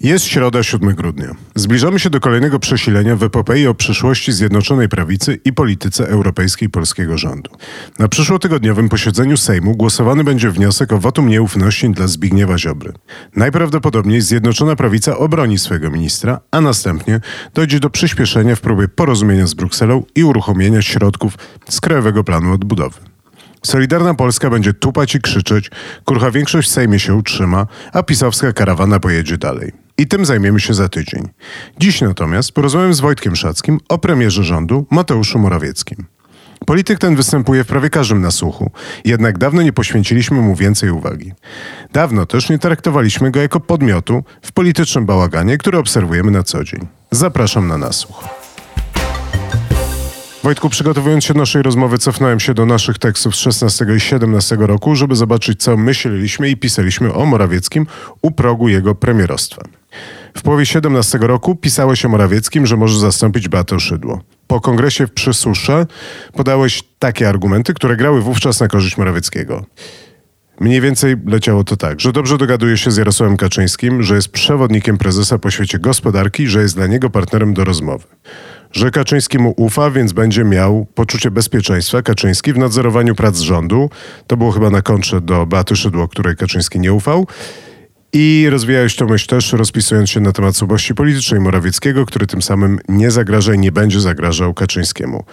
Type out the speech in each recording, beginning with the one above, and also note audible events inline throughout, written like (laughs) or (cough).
Jest środa 7 grudnia. Zbliżamy się do kolejnego przesilenia w epopei o przyszłości Zjednoczonej Prawicy i polityce europejskiej polskiego rządu. Na przyszłotygodniowym posiedzeniu Sejmu głosowany będzie wniosek o wotum nieufności dla Zbigniewa Ziobry. Najprawdopodobniej Zjednoczona Prawica obroni swojego ministra, a następnie dojdzie do przyspieszenia w próbie porozumienia z Brukselą i uruchomienia środków z Krajowego Planu Odbudowy. Solidarna Polska będzie tupać i krzyczeć, kurcha większość w Sejmie się utrzyma, a pisowska karawana pojedzie dalej. I tym zajmiemy się za tydzień. Dziś natomiast porozmawiam z Wojtkiem Szackim o premierze rządu Mateuszu Morawieckim. Polityk ten występuje w prawie każdym nasłuchu, jednak dawno nie poświęciliśmy mu więcej uwagi. Dawno też nie traktowaliśmy go jako podmiotu w politycznym bałaganie, który obserwujemy na co dzień. Zapraszam na nasłuch. Wojtku, przygotowując się do naszej rozmowy, cofnąłem się do naszych tekstów z 16 i 17 roku, żeby zobaczyć, co myśleliśmy i pisaliśmy o Morawieckim u progu jego premierostwa. W połowie 17 roku pisałeś o Morawieckim, że może zastąpić Beatę Szydło. Po kongresie w Przysusze podałeś takie argumenty, które grały wówczas na korzyść Morawieckiego. Mniej więcej leciało to tak, że dobrze dogaduje się z Jarosławem Kaczyńskim, że jest przewodnikiem prezesa po świecie gospodarki, że jest dla niego partnerem do rozmowy. Że Kaczyński mu ufa, więc będzie miał poczucie bezpieczeństwa. Kaczyński w nadzorowaniu prac rządu, to było chyba na kontrze do Beaty Szydło, której Kaczyński nie ufał. I rozwijałeś to myśl też, rozpisując się na temat słabości politycznej Morawieckiego, który tym samym nie zagraża i nie będzie zagrażał Kaczyńskiemu.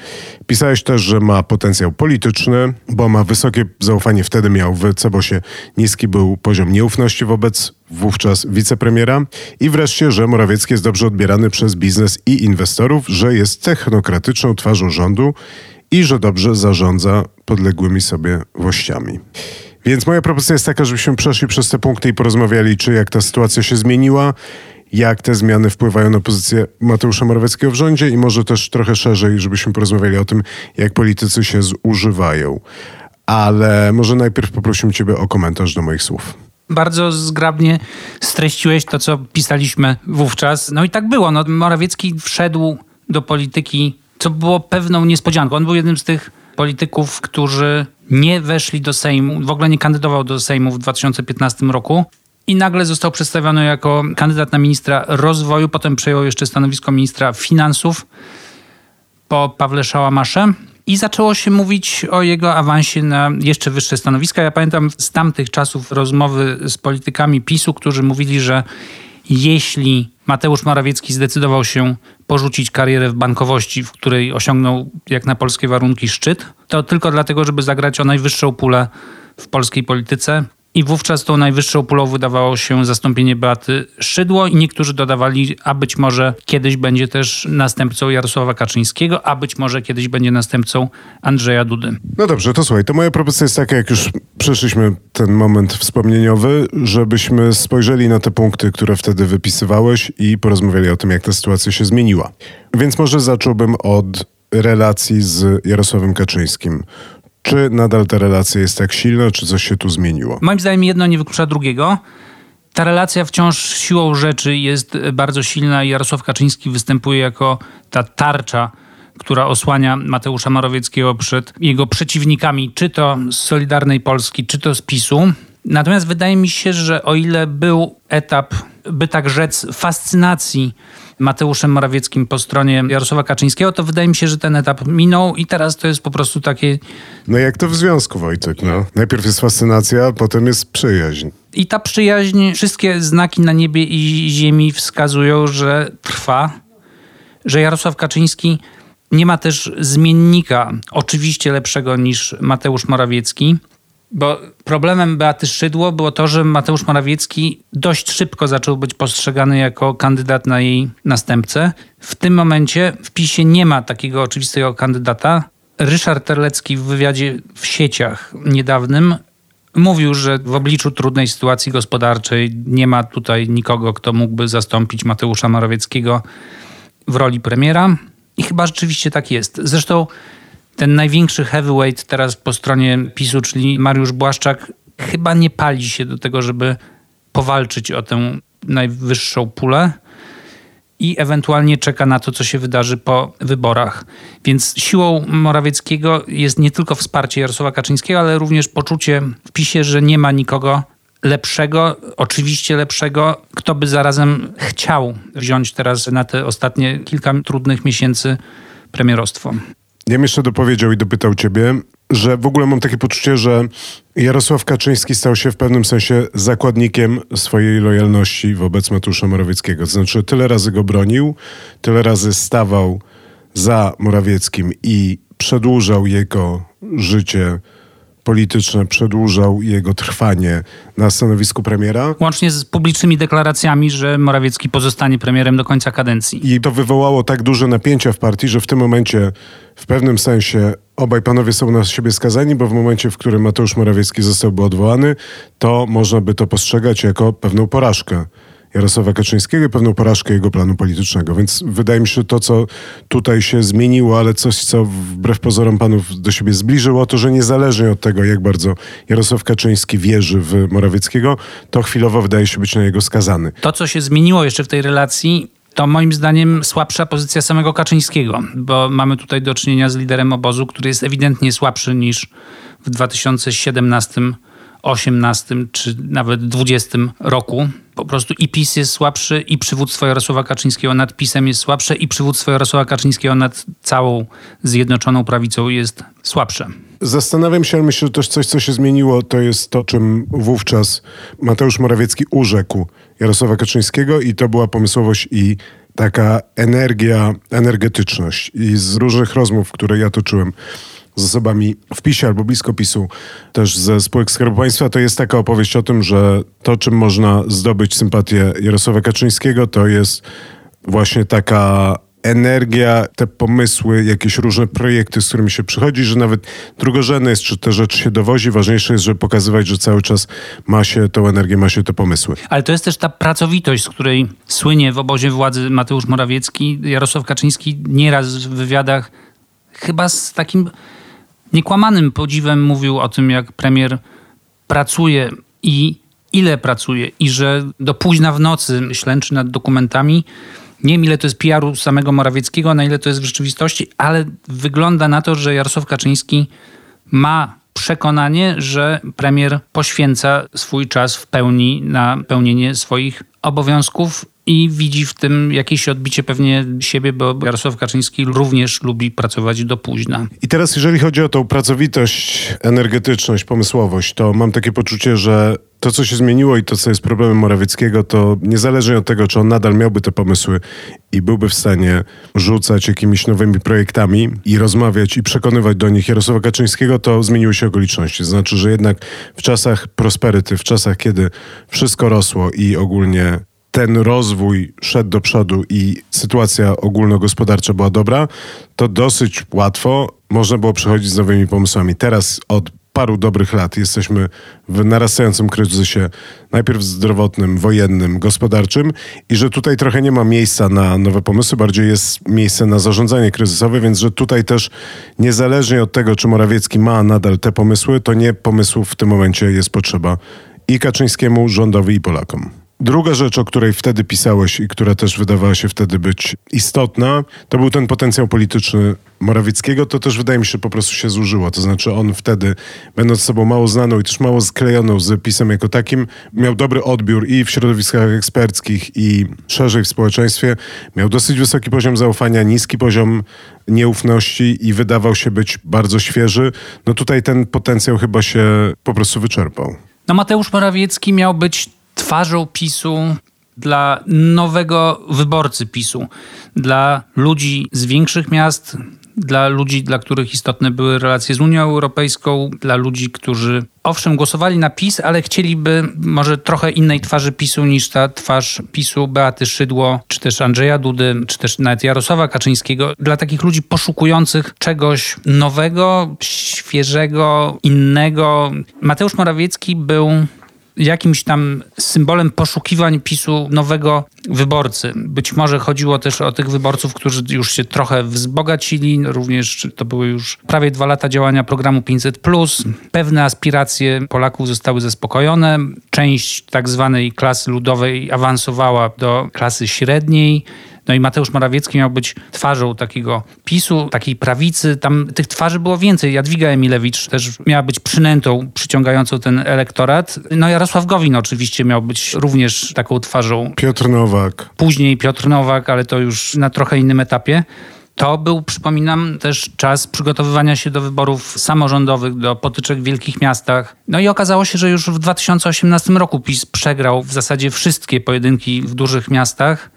Pisałeś też, że ma potencjał polityczny, bo ma wysokie zaufanie, wtedy miał w Cebosie niski był poziom nieufności wobec wówczas wicepremiera i wreszcie, że Morawiecki jest dobrze odbierany przez biznes i inwestorów, że jest technokratyczną twarzą rządu i że dobrze zarządza podległymi sobie włościami. Więc moja propozycja jest taka, żebyśmy przeszli przez te punkty i porozmawiali, czy jak ta sytuacja się zmieniła, jak te zmiany wpływają na pozycję Mateusza Morawieckiego w rządzie i może też trochę szerzej, żebyśmy porozmawiali o tym, jak politycy się zużywają. Ale może najpierw poprosimy Ciebie o komentarz do moich słów bardzo zgrabnie streściłeś to, co pisaliśmy wówczas. No i tak było. No, Morawiecki wszedł do polityki, co było pewną niespodzianką. On był jednym z tych polityków, którzy nie weszli do Sejmu, w ogóle nie kandydował do Sejmu w 2015 roku. I nagle został przedstawiony jako kandydat na ministra rozwoju, potem przejął jeszcze stanowisko ministra finansów po Pawle Szałamasze. I zaczęło się mówić o jego awansie na jeszcze wyższe stanowiska. Ja pamiętam z tamtych czasów rozmowy z politykami PiSu, którzy mówili, że jeśli Mateusz Morawiecki zdecydował się porzucić karierę w bankowości, w której osiągnął jak na polskie warunki szczyt, to tylko dlatego, żeby zagrać o najwyższą pulę w polskiej polityce. I wówczas tą najwyższą pulą wydawało się zastąpienie Beaty Szydło i niektórzy dodawali, a być może kiedyś będzie też następcą Jarosława Kaczyńskiego, a być może kiedyś będzie następcą Andrzeja Dudy. No dobrze, to słuchaj, to moja propozycja jest taka, jak już przeszliśmy ten moment wspomnieniowy, żebyśmy spojrzeli na te punkty, które wtedy wypisywałeś i porozmawiali o tym, jak ta sytuacja się zmieniła. Więc może zacząłbym od relacji z Jarosławem Kaczyńskim. Czy nadal ta relacja jest tak silna, czy coś się tu zmieniło? Moim zdaniem jedno nie wyklucza drugiego. Ta relacja wciąż siłą rzeczy jest bardzo silna i Jarosław Kaczyński występuje jako ta tarcza, która osłania Mateusza Morawieckiego przed jego przeciwnikami, czy to z Solidarnej Polski, czy to z PiSu. Natomiast wydaje mi się, że o ile był etap, by tak rzec, fascynacji Mateuszem Morawieckim po stronie Jarosława Kaczyńskiego, to wydaje mi się, że ten etap minął i teraz to jest po prostu takie... No jak to w związku, Wojtek, no. Najpierw jest fascynacja, potem jest przyjaźń. I ta przyjaźń, wszystkie znaki na niebie i ziemi wskazują, że trwa, że Jarosław Kaczyński nie ma też zmiennika, oczywiście lepszego niż Mateusz Morawiecki, bo problemem Beaty Szydło było to, że Mateusz Morawiecki dość szybko zaczął być postrzegany jako kandydat na jej następcę. W tym momencie w PiSie nie ma takiego oczywistego kandydata. Ryszard Terlecki w wywiadzie w sieciach niedawnym mówił, że w obliczu trudnej sytuacji gospodarczej nie ma tutaj nikogo, kto mógłby zastąpić Mateusza Morawieckiego w roli premiera i chyba rzeczywiście tak jest. Zresztą ten największy heavyweight teraz po stronie PiSu, czyli Mariusz Błaszczak, chyba nie pali się do tego, żeby powalczyć o tę najwyższą pulę i ewentualnie czeka na to, co się wydarzy po wyborach. Więc siłą Morawieckiego jest nie tylko wsparcie Jarosława Kaczyńskiego, ale również poczucie w PiSie, że nie ma nikogo lepszego, oczywiście lepszego, kto by zarazem chciał wziąć teraz na te ostatnie kilka trudnych miesięcy premierostwo. Ja bym jeszcze dopowiedział i dopytał ciebie, że w ogóle mam takie poczucie, że Jarosław Kaczyński stał się w pewnym sensie zakładnikiem swojej lojalności wobec Mateusza Morawieckiego. To znaczy tyle razy go bronił, tyle razy stawał za Morawieckim i przedłużał jego życie polityczne przedłużał jego trwanie na stanowisku premiera. Łącznie z publicznymi deklaracjami, że Morawiecki pozostanie premierem do końca kadencji. I to wywołało tak duże napięcia w partii, że w tym momencie w pewnym sensie obaj panowie są na siebie skazani, bo w momencie, w którym Mateusz Morawiecki zostałby odwołany, to można by to postrzegać jako pewną porażkę. Jarosława Kaczyńskiego i pewną porażkę jego planu politycznego. Więc wydaje mi się, że to, co tutaj się zmieniło, ale coś, co wbrew pozorom panów do siebie zbliżyło, to, że niezależnie od tego, jak bardzo Jarosław Kaczyński wierzy w Morawieckiego, to chwilowo wydaje się być na jego skazany. To, co się zmieniło jeszcze w tej relacji, to moim zdaniem słabsza pozycja samego Kaczyńskiego, bo mamy tutaj do czynienia z liderem obozu, który jest ewidentnie słabszy niż w 2017 18 czy nawet 20 roku. Po prostu i PiS jest słabszy, i przywództwo Jarosława Kaczyńskiego nad PiSem jest słabsze, i przywództwo Jarosława Kaczyńskiego nad całą Zjednoczoną Prawicą jest słabsze. Zastanawiam się, ale myślę, że też coś, co się zmieniło, to jest to, czym wówczas Mateusz Morawiecki urzekł Jarosława Kaczyńskiego i to była pomysłowość i taka energia, energetyczność. I z różnych rozmów, które ja toczyłem z osobami w PiSie albo blisko PiSu, też ze spółek Skarbu Państwa, to jest taka opowieść o tym, że to, czym można zdobyć sympatię Jarosława Kaczyńskiego, to jest właśnie taka energia, te pomysły, jakieś różne projekty, z którymi się przychodzi, że nawet drugorzędne jest, czy te rzeczy się dowozi. Ważniejsze jest, żeby pokazywać, że cały czas ma się tą energię, ma się te pomysły. Ale to jest też ta pracowitość, z której słynie w obozie władzy Mateusz Morawiecki. Jarosław Kaczyński nieraz w wywiadach chyba z takim niekłamanym podziwem mówił o tym, jak premier pracuje i ile pracuje i że do późna w nocy ślęczy nad dokumentami. Nie wiem, ile to jest PR-u samego Morawieckiego, na ile to jest w rzeczywistości, ale wygląda na to, że Jarosław Kaczyński ma przekonanie, że premier poświęca swój czas w pełni na pełnienie swoich obowiązków i widzi w tym jakieś odbicie pewnie siebie, bo Jarosław Kaczyński również lubi pracować do późna. I teraz, jeżeli chodzi o tą pracowitość, energetyczność, pomysłowość, to mam takie poczucie, że to, co się zmieniło i to, co jest problemem Morawieckiego, to niezależnie od tego, czy on nadal miałby te pomysły i byłby w stanie rzucać jakimiś nowymi projektami i rozmawiać i przekonywać do nich Jarosława Kaczyńskiego, to zmieniły się okoliczności. Znaczy, że jednak w czasach prosperity, w czasach, kiedy wszystko rosło i ogólnie ten rozwój szedł do przodu i sytuacja ogólnogospodarcza była dobra, to dosyć łatwo można było przechodzić z nowymi pomysłami. Teraz od paru dobrych lat jesteśmy w narastającym kryzysie, najpierw zdrowotnym, wojennym, gospodarczym i że tutaj trochę nie ma miejsca na nowe pomysły, bardziej jest miejsce na zarządzanie kryzysowe, więc że tutaj też niezależnie od tego, czy Morawiecki ma nadal te pomysły, to nie pomysłów w tym momencie jest potrzeba i Kaczyńskiemu, rządowi i Polakom. Druga rzecz, o której wtedy pisałeś i która też wydawała się wtedy być istotna, to był ten potencjał polityczny Morawieckiego. To też wydaje mi się po prostu się zużyło. To znaczy on wtedy, będąc sobą mało znaną i też mało sklejoną z pisem jako takim, miał dobry odbiór i w środowiskach eksperckich i szerzej w społeczeństwie. Miał dosyć wysoki poziom zaufania, niski poziom nieufności i wydawał się być bardzo świeży. No tutaj ten potencjał chyba się po prostu wyczerpał. No Mateusz Morawiecki miał być twarzą PiSu dla nowego wyborcy PiSu, dla ludzi z większych miast, dla ludzi, dla których istotne były relacje z Unią Europejską, dla ludzi, którzy owszem głosowali na PiS, ale chcieliby może trochę innej twarzy PiSu niż ta twarz PiSu Beaty Szydło, czy też Andrzeja Dudy, czy też nawet Jarosława Kaczyńskiego. Dla takich ludzi poszukujących czegoś nowego, świeżego, innego. Mateusz Morawiecki był jakimś tam symbolem poszukiwań PiSu nowego wyborcy. Być może chodziło też o tych wyborców, którzy już się trochę wzbogacili, również to były już prawie dwa lata działania programu 500+. Pewne aspiracje Polaków zostały zaspokojone. Część tak zwanej klasy ludowej awansowała do klasy średniej. No i Mateusz Morawiecki miał być twarzą takiego PiSu, takiej prawicy. Tam tych twarzy było więcej. Jadwiga Emilewicz też miała być przynętą, przyciągającą ten elektorat. No Jarosław Gowin oczywiście miał być również taką twarzą. Piotr Nowak. Później Piotr Nowak, ale to już na trochę innym etapie. To był, przypominam, też czas przygotowywania się do wyborów samorządowych, do potyczek w wielkich miastach. No i okazało się, że już w 2018 roku PiS przegrał w zasadzie wszystkie pojedynki w dużych miastach.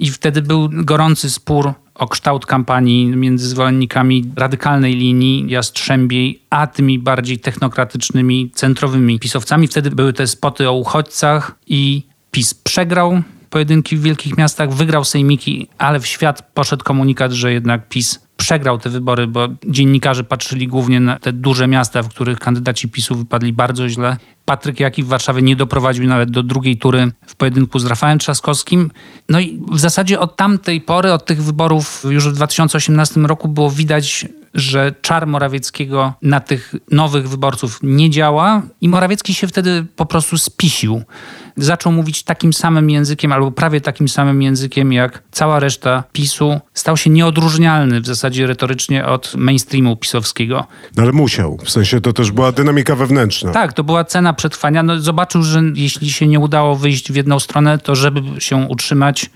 I wtedy był gorący spór o kształt kampanii między zwolennikami radykalnej linii Jastrzębiej, a tymi bardziej technokratycznymi, centrowymi pisowcami. Wtedy były te spoty o uchodźcach i PiS przegrał pojedynki w wielkich miastach, wygrał sejmiki, ale w świat poszedł komunikat, że jednak PiS przegrał te wybory, bo dziennikarze patrzyli głównie na te duże miasta, w których kandydaci PiSu wypadli bardzo źle. Patryk Jaki w Warszawie nie doprowadził nawet do drugiej tury w pojedynku z Rafałem Trzaskowskim. No i w zasadzie od tamtej pory, od tych wyborów już w 2018 roku było widać, że czar Morawieckiego na tych nowych wyborców nie działa i Morawiecki się wtedy po prostu spisił zaczął mówić takim samym językiem, albo prawie takim samym językiem jak cała reszta PiSu. Stał się nieodróżnialny w zasadzie retorycznie od mainstreamu pisowskiego. No ale musiał. W sensie to też była dynamika wewnętrzna. Tak, to była cena przetrwania. No, zobaczył, że jeśli się nie udało wyjść w jedną stronę, to żeby się utrzymać,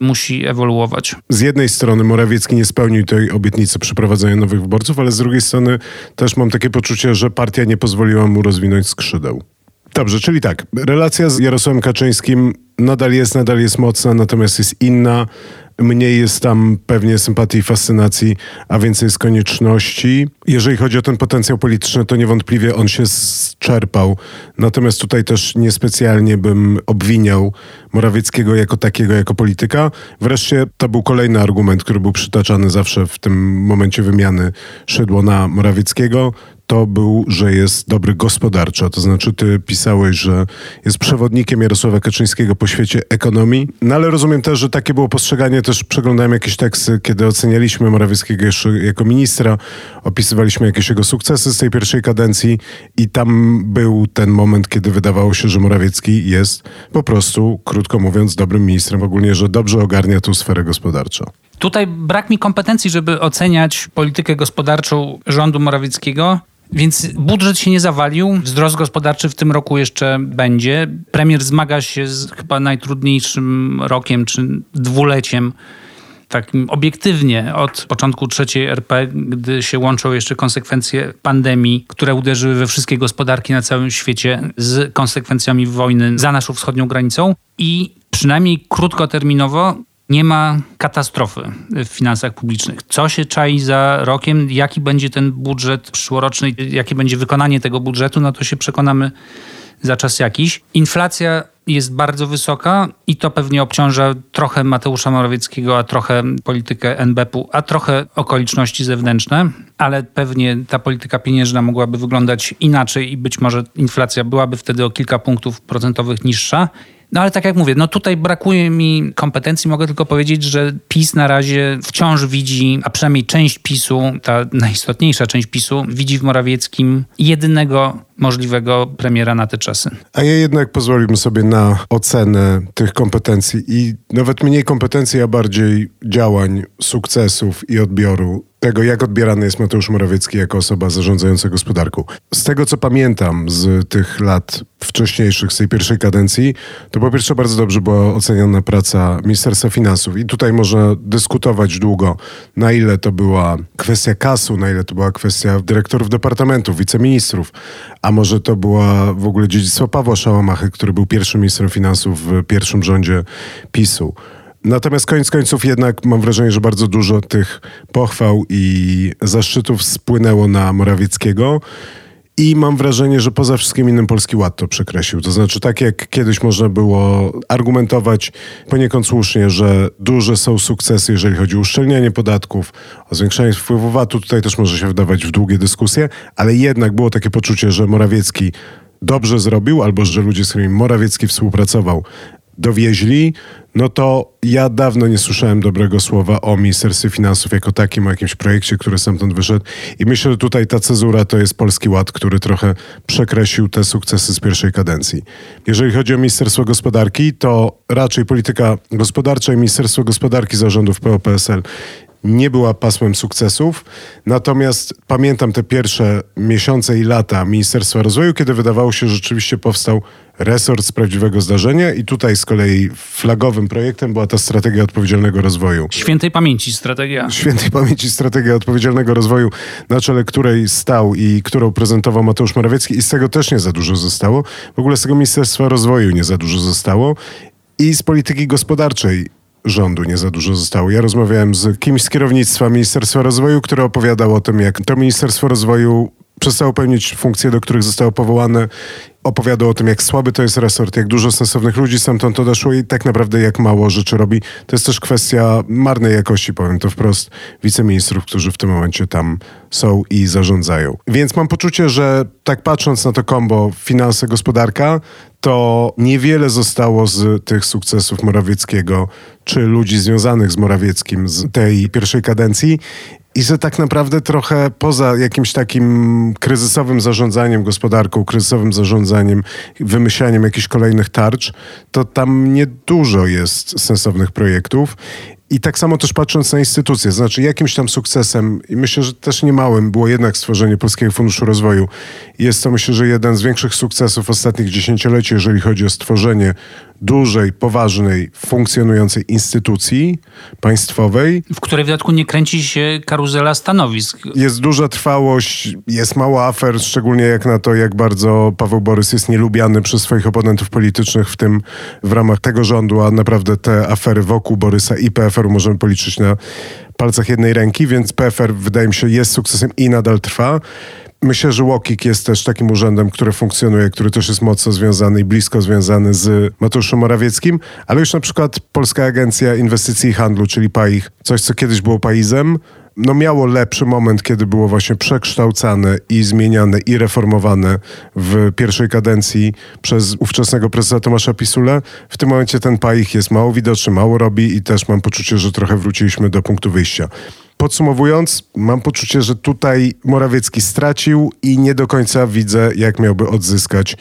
musi ewoluować. Z jednej strony Morawiecki nie spełnił tej obietnicy przeprowadzenia nowych wyborców, ale z drugiej strony też mam takie poczucie, że partia nie pozwoliła mu rozwinąć skrzydeł. Dobrze, czyli tak, relacja z Jarosławem Kaczyńskim nadal jest, nadal jest mocna, natomiast jest inna. Mniej jest tam pewnie sympatii i fascynacji, a więcej jest konieczności. Jeżeli chodzi o ten potencjał polityczny, to niewątpliwie on się zczerpał. Natomiast tutaj też niespecjalnie bym obwiniał Morawieckiego jako takiego, jako polityka. Wreszcie to był kolejny argument, który był przytaczany zawsze w tym momencie wymiany Szydło na Morawieckiego to był, że jest dobry gospodarczo. To znaczy, ty pisałeś, że jest przewodnikiem Jarosława Kaczyńskiego po świecie ekonomii. No ale rozumiem też, że takie było postrzeganie. Też przeglądałem jakieś teksty, kiedy ocenialiśmy Morawieckiego jako ministra. Opisywaliśmy jakieś jego sukcesy z tej pierwszej kadencji i tam był ten moment, kiedy wydawało się, że Morawiecki jest po prostu, krótko mówiąc, dobrym ministrem. Ogólnie, że dobrze ogarnia tę sferę gospodarczą. Tutaj brak mi kompetencji, żeby oceniać politykę gospodarczą rządu Morawieckiego. Więc budżet się nie zawalił, wzrost gospodarczy w tym roku jeszcze będzie. Premier zmaga się z chyba najtrudniejszym rokiem czy dwuleciem takim obiektywnie od początku trzeciej RP, gdy się łączą jeszcze konsekwencje pandemii, które uderzyły we wszystkie gospodarki na całym świecie z konsekwencjami wojny za naszą wschodnią granicą. I przynajmniej krótkoterminowo nie ma katastrofy w finansach publicznych. Co się czai za rokiem, jaki będzie ten budżet przyszłoroczny, jakie będzie wykonanie tego budżetu, no to się przekonamy za czas jakiś. Inflacja jest bardzo wysoka i to pewnie obciąża trochę Mateusza Morawieckiego, a trochę politykę NBP-u, a trochę okoliczności zewnętrzne, ale pewnie ta polityka pieniężna mogłaby wyglądać inaczej i być może inflacja byłaby wtedy o kilka punktów procentowych niższa. No ale tak jak mówię, no tutaj brakuje mi kompetencji. Mogę tylko powiedzieć, że PiS na razie wciąż widzi, a przynajmniej część PiSu, ta najistotniejsza część PiSu, widzi w Morawieckim jedynego możliwego premiera na te czasy. A ja jednak pozwoliłbym sobie na ocenę tych kompetencji i nawet mniej kompetencji, a bardziej działań, sukcesów i odbioru tego, jak odbierany jest Mateusz Morawiecki jako osoba zarządzająca gospodarką. Z tego, co pamiętam z tych lat wcześniejszych, z tej pierwszej kadencji, to po pierwsze bardzo dobrze była oceniana praca Ministerstwa Finansów i tutaj można dyskutować długo, na ile to była kwestia kasu, na ile to była kwestia dyrektorów departamentów, wiceministrów, a może to była w ogóle dziedzictwo Pawła Szałamachy, który był pierwszym ministrem finansów w pierwszym rządzie PiSu. Natomiast koniec końców jednak mam wrażenie, że bardzo dużo tych pochwał i zaszczytów spłynęło na Morawieckiego. I mam wrażenie, że poza wszystkim innym Polski Ład to przekreślił. To znaczy, tak jak kiedyś można było argumentować poniekąd słusznie, że duże są sukcesy, jeżeli chodzi o uszczelnianie podatków, o zwiększanie wpływu VAT-u, tutaj też może się wdawać w długie dyskusje, ale jednak było takie poczucie, że Morawiecki dobrze zrobił, albo że ludzie, z którymi Morawiecki współpracował, dowieźli, no to ja dawno nie słyszałem dobrego słowa o Ministerstwie Finansów jako takim, o jakimś projekcie, który stamtąd wyszedł. I myślę, że tutaj ta cezura to jest Polski Ład, który trochę przekreślił te sukcesy z pierwszej kadencji. Jeżeli chodzi o Ministerstwo Gospodarki, to raczej polityka gospodarcza i Ministerstwo Gospodarki zarządów PO-PSL nie była pasmem sukcesów. Natomiast pamiętam te pierwsze miesiące i lata Ministerstwa Rozwoju, kiedy wydawało się, że rzeczywiście powstał resort z prawdziwego zdarzenia i tutaj z kolei flagowym projektem była ta strategia odpowiedzialnego rozwoju. Świętej pamięci strategia. Świętej pamięci strategia odpowiedzialnego rozwoju, na czele której stał i którą prezentował Mateusz Morawiecki i z tego też nie za dużo zostało. W ogóle z tego Ministerstwa Rozwoju nie za dużo zostało i z polityki gospodarczej rządu nie za dużo zostało. Ja rozmawiałem z kimś z kierownictwa Ministerstwa Rozwoju, który opowiadał o tym, jak to Ministerstwo Rozwoju przestało pełnić funkcje, do których zostało powołane. Opowiadał o tym, jak słaby to jest resort, jak dużo sensownych ludzi stamtąd odeszło i tak naprawdę jak mało rzeczy robi. To jest też kwestia marnej jakości, powiem to wprost, wiceministrów, którzy w tym momencie tam są i zarządzają. Więc mam poczucie, że tak patrząc na to kombo finanse, gospodarka, to niewiele zostało z tych sukcesów Morawieckiego, czy ludzi związanych z Morawieckim z tej pierwszej kadencji. I że tak naprawdę trochę poza jakimś takim kryzysowym zarządzaniem gospodarką, kryzysowym zarządzaniem, wymyślaniem jakichś kolejnych tarcz, to tam niedużo jest sensownych projektów. I tak samo też patrząc na instytucje, znaczy jakimś tam sukcesem, i myślę, że też niemałym, było jednak stworzenie Polskiego Funduszu Rozwoju. Jest to myślę, że jeden z większych sukcesów ostatnich dziesięcioleci, jeżeli chodzi o stworzenie dużej, poważnej, funkcjonującej instytucji państwowej. W której w dodatku nie kręci się karuzela stanowisk. Jest duża trwałość, jest mało afer, szczególnie jak na to, jak bardzo Paweł Borys jest nielubiany przez swoich oponentów politycznych, w tym w ramach tego rządu, a naprawdę te afery wokół Borysa i PFR-u możemy policzyć na palcach jednej ręki, więc PFR wydaje mi się jest sukcesem i nadal trwa. Myślę, że Łokik jest też takim urzędem, który funkcjonuje, który też jest mocno związany i blisko związany z Mateuszem Morawieckim, ale już na przykład Polska Agencja Inwestycji i Handlu, czyli PAIH, coś co kiedyś było PAIZem, no miało lepszy moment, kiedy było właśnie przekształcane i zmieniane i reformowane w pierwszej kadencji przez ówczesnego prezesa Tomasza Pisule. W tym momencie ten PAIH jest mało widoczny, mało robi i też mam poczucie, że trochę wróciliśmy do punktu wyjścia. Podsumowując, mam poczucie, że tutaj Morawiecki stracił i nie do końca widzę, jak miałby odzyskać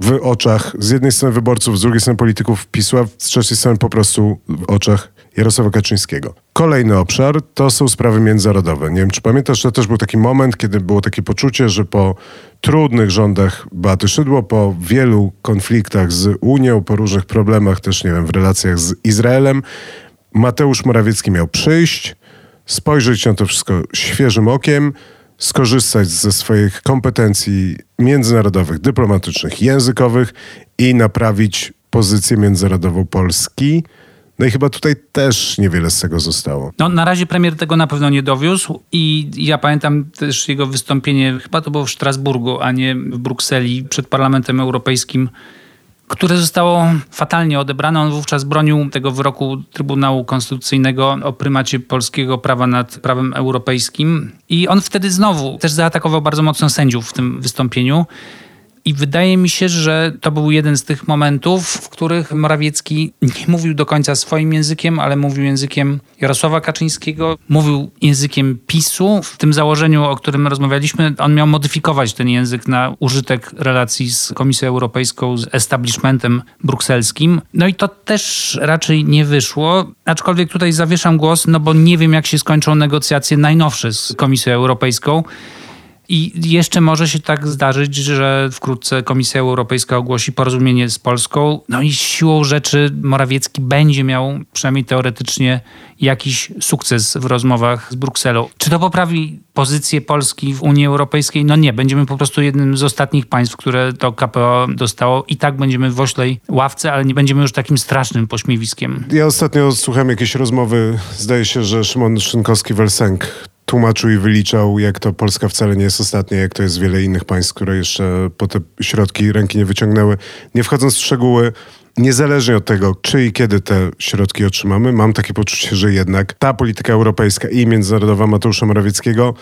w oczach z jednej strony wyborców, z drugiej strony polityków PiSu, a z trzeciej strony po prostu w oczach Jarosława Kaczyńskiego. Kolejny obszar to są sprawy międzynarodowe. Nie wiem, czy pamiętasz, że też był taki moment, kiedy było takie poczucie, że po trudnych rządach Beaty Szydło, po wielu konfliktach z Unią, po różnych problemach też, nie wiem, w relacjach z Izraelem, Mateusz Morawiecki miał przyjść, spojrzeć na to wszystko świeżym okiem, skorzystać ze swoich kompetencji międzynarodowych, dyplomatycznych, językowych i naprawić pozycję międzynarodową Polski. No i chyba tutaj też niewiele z tego zostało. No, na razie premier tego na pewno nie dowiózł i ja pamiętam też jego wystąpienie, chyba to było w Strasburgu, a nie w Brukseli przed Parlamentem Europejskim które zostało fatalnie odebrane. On wówczas bronił tego wyroku Trybunału Konstytucyjnego o prymacie polskiego prawa nad prawem europejskim. I on wtedy znowu też zaatakował bardzo mocno sędziów w tym wystąpieniu. I wydaje mi się, że to był jeden z tych momentów, w których Morawiecki nie mówił do końca swoim językiem, ale mówił językiem Jarosława Kaczyńskiego, mówił językiem PiSu. W tym założeniu, o którym rozmawialiśmy, on miał modyfikować ten język na użytek relacji z Komisją Europejską, z establishmentem brukselskim. No i to też raczej nie wyszło, aczkolwiek tutaj zawieszam głos, no bo nie wiem, jak się skończą negocjacje najnowsze z Komisją Europejską. I jeszcze może się tak zdarzyć, że wkrótce Komisja Europejska ogłosi porozumienie z Polską. No i siłą rzeczy Morawiecki będzie miał, przynajmniej teoretycznie, jakiś sukces w rozmowach z Brukselą. Czy to poprawi pozycję Polski w Unii Europejskiej? No nie. Będziemy po prostu jednym z ostatnich państw, które to KPO dostało. I tak będziemy w oślej ławce, ale nie będziemy już takim strasznym pośmiewiskiem. Ja ostatnio słuchałem jakieś rozmowy. Zdaje się, że Szymon Szynkowski-Welsenk tłumaczył i wyliczał, jak to Polska wcale nie jest ostatnia, jak to jest wiele innych państw, które jeszcze po te środki ręki nie wyciągnęły. Nie wchodząc w szczegóły, niezależnie od tego, czy i kiedy te środki otrzymamy, mam takie poczucie, że jednak ta polityka europejska i międzynarodowa Mateusza Morawieckiego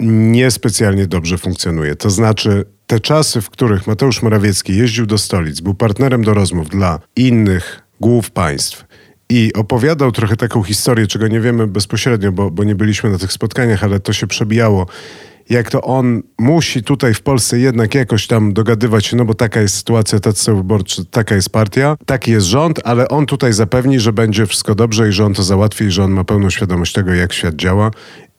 niespecjalnie dobrze funkcjonuje. To znaczy, te czasy, w których Mateusz Morawiecki jeździł do stolic, był partnerem do rozmów dla innych głów państw i opowiadał trochę taką historię, czego nie wiemy bezpośrednio, bo, bo nie byliśmy na tych spotkaniach, ale to się przebijało jak to on musi tutaj w Polsce jednak jakoś tam dogadywać się, no bo taka jest sytuacja, tacy są wyborczy, taka jest partia, taki jest rząd, ale on tutaj zapewni, że będzie wszystko dobrze i że on to załatwi i że on ma pełną świadomość tego, jak świat działa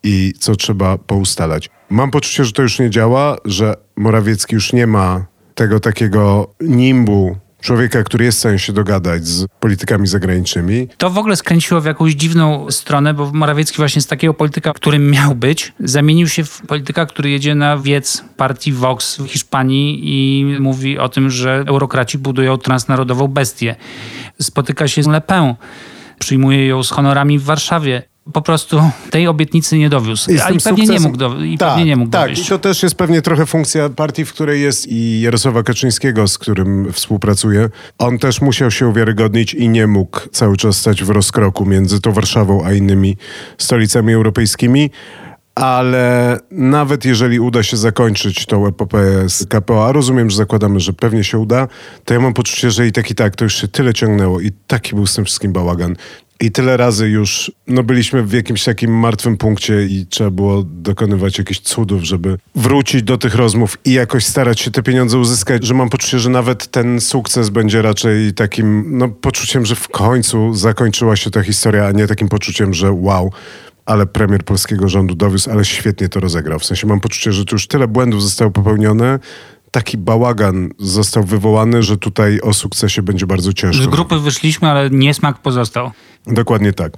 i co trzeba poustalać. Mam poczucie, że to już nie działa, że Morawiecki już nie ma tego takiego nimbu człowieka, który jest w stanie się dogadać z politykami zagranicznymi. To w ogóle skręciło w jakąś dziwną stronę, bo Morawiecki właśnie z takiego polityka, którym miał być, zamienił się w polityka, który jedzie na wiec partii Vox w Hiszpanii i mówi o tym, że eurokraci budują transnarodową bestię. Spotyka się z Le Pen przyjmuje ją z honorami w Warszawie po prostu tej obietnicy nie dowiózł. I, i pewnie nie mógł, do, i tak, pewnie nie mógł tak. dowieść. I to też jest pewnie trochę funkcja partii, w której jest i Jarosława Kaczyńskiego, z którym współpracuje. On też musiał się uwiarygodnić i nie mógł cały czas stać w rozkroku między tą Warszawą a innymi stolicami europejskimi ale nawet jeżeli uda się zakończyć tą epopeję z KPO, a rozumiem, że zakładamy, że pewnie się uda, to ja mam poczucie, że i tak i tak to już się tyle ciągnęło i taki był z tym wszystkim bałagan. I tyle razy już no, byliśmy w jakimś takim martwym punkcie i trzeba było dokonywać jakichś cudów, żeby wrócić do tych rozmów i jakoś starać się te pieniądze uzyskać, że mam poczucie, że nawet ten sukces będzie raczej takim no, poczuciem, że w końcu zakończyła się ta historia, a nie takim poczuciem, że wow, ale premier polskiego rządu dowiózł, ale świetnie to rozegrał. W sensie mam poczucie, że tu już tyle błędów zostało popełnione, taki bałagan został wywołany, że tutaj o sukcesie będzie bardzo ciężko. Z grupy wyszliśmy, ale niesmak pozostał. Dokładnie tak.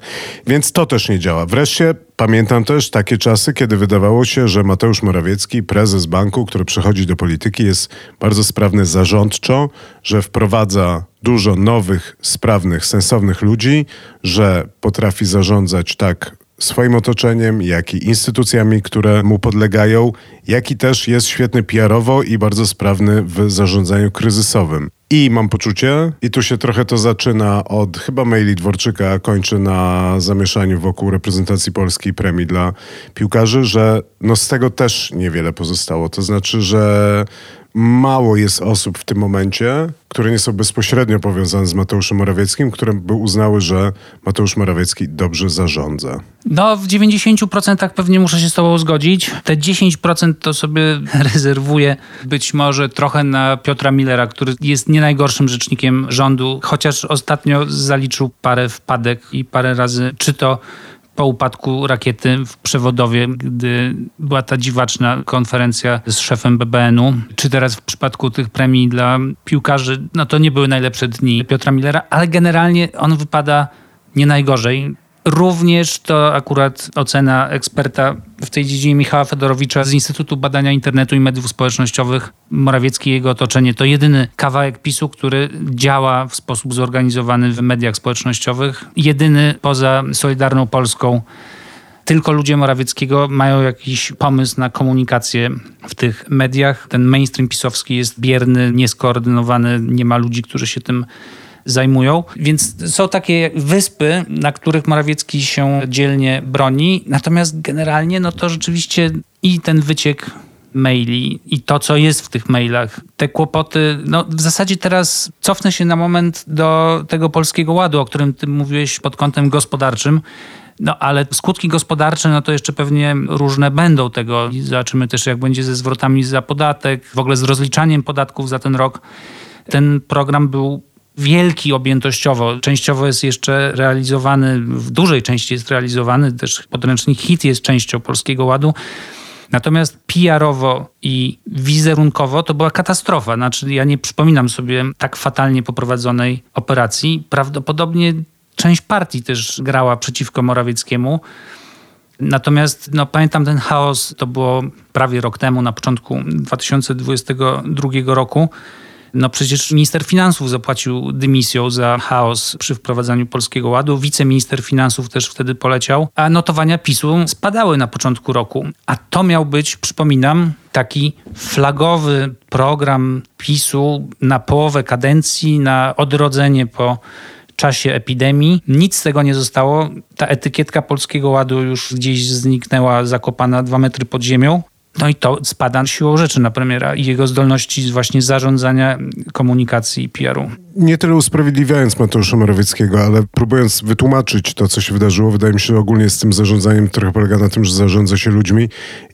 Więc to też nie działa. Wreszcie pamiętam też takie czasy, kiedy wydawało się, że Mateusz Morawiecki, prezes banku, który przechodzi do polityki, jest bardzo sprawny zarządczo, że wprowadza dużo nowych, sprawnych, sensownych ludzi, że potrafi zarządzać tak swoim otoczeniem, jak i instytucjami, które mu podlegają, jak i też jest świetny PR-owo i bardzo sprawny w zarządzaniu kryzysowym. I mam poczucie, i tu się trochę to zaczyna od chyba maili Dworczyka, a kończy na zamieszaniu wokół reprezentacji polskiej premii dla piłkarzy, że no z tego też niewiele pozostało. To znaczy, że mało jest osób w tym momencie, które nie są bezpośrednio powiązane z Mateuszem Morawieckim, które by uznały, że Mateusz Morawiecki dobrze zarządza. No, w 90% pewnie muszę się z Tobą zgodzić. Te 10% to sobie (laughs) rezerwuję być może trochę na Piotra Millera, który jest nie najgorszym rzecznikiem rządu, chociaż ostatnio zaliczył parę wpadek i parę razy, czy to po upadku rakiety w Przewodowie, gdy była ta dziwaczna konferencja z szefem BBN-u, czy teraz w przypadku tych premii dla piłkarzy, no to nie były najlepsze dni Piotra Millera, ale generalnie on wypada nie najgorzej. Również to akurat ocena eksperta w tej dziedzinie Michała Fedorowicza z Instytutu Badania Internetu i Mediów Społecznościowych. Morawiecki i jego otoczenie to jedyny kawałek PiSu, który działa w sposób zorganizowany w mediach społecznościowych. Jedyny poza Solidarną Polską tylko ludzie Morawieckiego mają jakiś pomysł na komunikację w tych mediach. Ten mainstream pisowski jest bierny, nieskoordynowany, nie ma ludzi, którzy się tym zajmują. Więc są takie wyspy, na których Morawiecki się dzielnie broni. Natomiast generalnie no to rzeczywiście i ten wyciek maili i to, co jest w tych mailach, te kłopoty, no w zasadzie teraz cofnę się na moment do tego polskiego ładu, o którym ty mówiłeś pod kątem gospodarczym. No ale skutki gospodarcze, no to jeszcze pewnie różne będą tego. I zobaczymy też, jak będzie ze zwrotami za podatek, w ogóle z rozliczaniem podatków za ten rok. Ten program był wielki objętościowo. Częściowo jest jeszcze realizowany, w dużej części jest realizowany, też podręcznik HIT jest częścią Polskiego Ładu. Natomiast PR-owo i wizerunkowo to była katastrofa. Znaczy, ja nie przypominam sobie tak fatalnie poprowadzonej operacji. Prawdopodobnie część partii też grała przeciwko Morawieckiemu. Natomiast no, pamiętam ten chaos, to było prawie rok temu, na początku 2022 roku. No przecież minister finansów zapłacił dymisją za chaos przy wprowadzaniu Polskiego Ładu. Wiceminister finansów też wtedy poleciał, a notowania PiSu spadały na początku roku. A to miał być, przypominam, taki flagowy program PiSu na połowę kadencji, na odrodzenie po czasie epidemii. Nic z tego nie zostało. Ta etykietka Polskiego Ładu już gdzieś zniknęła, zakopana dwa metry pod ziemią. No i to spada siłą rzeczy na premiera i jego zdolności właśnie zarządzania komunikacji i PR-u. Nie tyle usprawiedliwiając Mateusza Morawieckiego, ale próbując wytłumaczyć to, co się wydarzyło, wydaje mi się, że ogólnie z tym zarządzaniem trochę polega na tym, że zarządza się ludźmi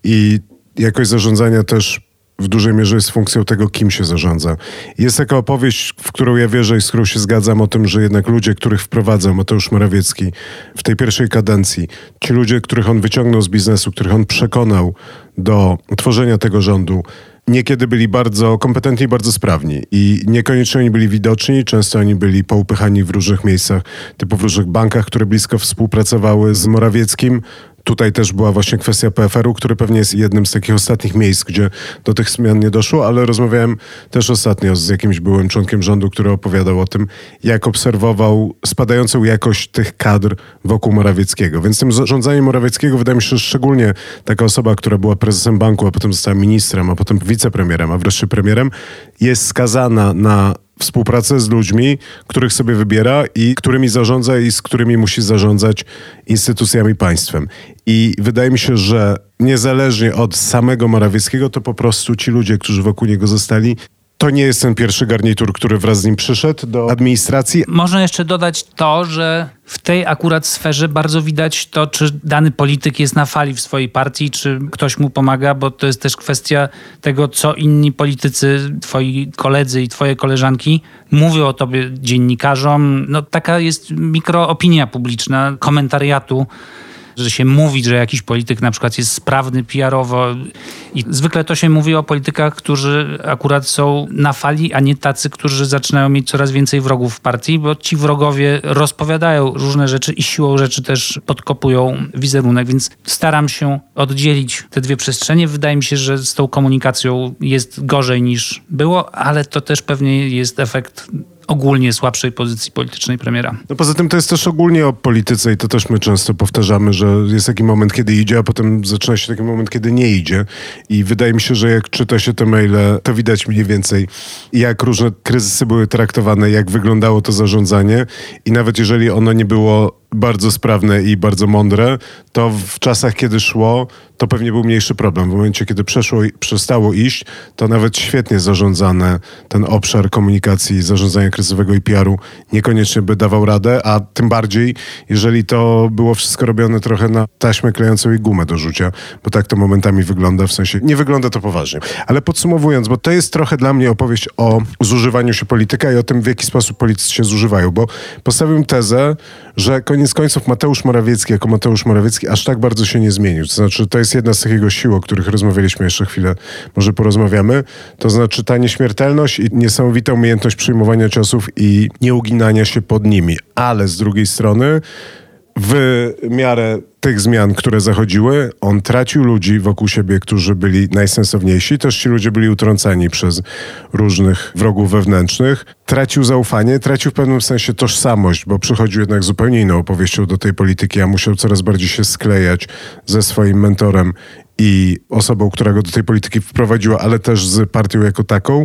i jakość zarządzania też w dużej mierze jest funkcją tego, kim się zarządza. Jest taka opowieść, w którą ja wierzę i z którą się zgadzam, o tym, że jednak ludzie, których wprowadzał Mateusz Morawiecki w tej pierwszej kadencji, ci ludzie, których on wyciągnął z biznesu, których on przekonał do tworzenia tego rządu, niekiedy byli bardzo kompetentni i bardzo sprawni. I niekoniecznie oni byli widoczni, często oni byli poupychani w różnych miejscach, typu w różnych bankach, które blisko współpracowały z Morawieckim. Tutaj też była właśnie kwestia PFR-u, który pewnie jest jednym z takich ostatnich miejsc, gdzie do tych zmian nie doszło, ale rozmawiałem też ostatnio z jakimś byłym członkiem rządu, który opowiadał o tym, jak obserwował spadającą jakość tych kadr wokół Morawieckiego. Więc tym zarządzaniem Morawieckiego wydaje mi się, że szczególnie taka osoba, która była prezesem banku, a potem została ministrem, a potem wicepremierem, a wreszcie premierem, jest skazana na współpracę z ludźmi, których sobie wybiera i którymi zarządza i z którymi musi zarządzać instytucjami państwem. I wydaje mi się, że niezależnie od samego Morawieckiego, to po prostu ci ludzie, którzy wokół niego zostali, to nie jest ten pierwszy garnitur, który wraz z nim przyszedł do administracji. Można jeszcze dodać to, że w tej akurat sferze bardzo widać to, czy dany polityk jest na fali w swojej partii, czy ktoś mu pomaga, bo to jest też kwestia tego, co inni politycy, twoi koledzy i twoje koleżanki mówią o tobie dziennikarzom. No taka jest mikroopinia publiczna, komentariatu że się mówi, że jakiś polityk na przykład jest sprawny PR-owo i zwykle to się mówi o politykach, którzy akurat są na fali, a nie tacy, którzy zaczynają mieć coraz więcej wrogów w partii, bo ci wrogowie rozpowiadają różne rzeczy i siłą rzeczy też podkopują wizerunek, więc staram się oddzielić te dwie przestrzenie. Wydaje mi się, że z tą komunikacją jest gorzej niż było, ale to też pewnie jest efekt ogólnie słabszej pozycji politycznej premiera. No poza tym to jest też ogólnie o polityce i to też my często powtarzamy, że jest taki moment, kiedy idzie, a potem zaczyna się taki moment, kiedy nie idzie. I wydaje mi się, że jak czyta się te maile, to widać mniej więcej, jak różne kryzysy były traktowane, jak wyglądało to zarządzanie i nawet jeżeli ono nie było bardzo sprawne i bardzo mądre, to w czasach, kiedy szło, to pewnie był mniejszy problem. W momencie, kiedy przeszło, przestało iść, to nawet świetnie zarządzane ten obszar komunikacji, zarządzania kryzysowego i PR-u niekoniecznie by dawał radę, a tym bardziej, jeżeli to było wszystko robione trochę na taśmę klejącą i gumę do rzucia, bo tak to momentami wygląda, w sensie nie wygląda to poważnie. Ale podsumowując, bo to jest trochę dla mnie opowieść o zużywaniu się polityka i o tym, w jaki sposób politycy się zużywają, bo postawiłem tezę, że koniec końców Mateusz Morawiecki jako Mateusz Morawiecki aż tak bardzo się nie zmienił. To znaczy, to jest jedna z takiego sił, o których rozmawialiśmy jeszcze chwilę, może porozmawiamy. To znaczy ta nieśmiertelność i niesamowita umiejętność przyjmowania ciosów i nieuginania się pod nimi. Ale z drugiej strony w miarę tych zmian, które zachodziły, on tracił ludzi wokół siebie, którzy byli najsensowniejsi. Też ci ludzie byli utrącani przez różnych wrogów wewnętrznych. Tracił zaufanie, tracił w pewnym sensie tożsamość, bo przychodził jednak zupełnie inną opowieścią do tej polityki, a musiał coraz bardziej się sklejać ze swoim mentorem i osobą, która go do tej polityki wprowadziła, ale też z partią jako taką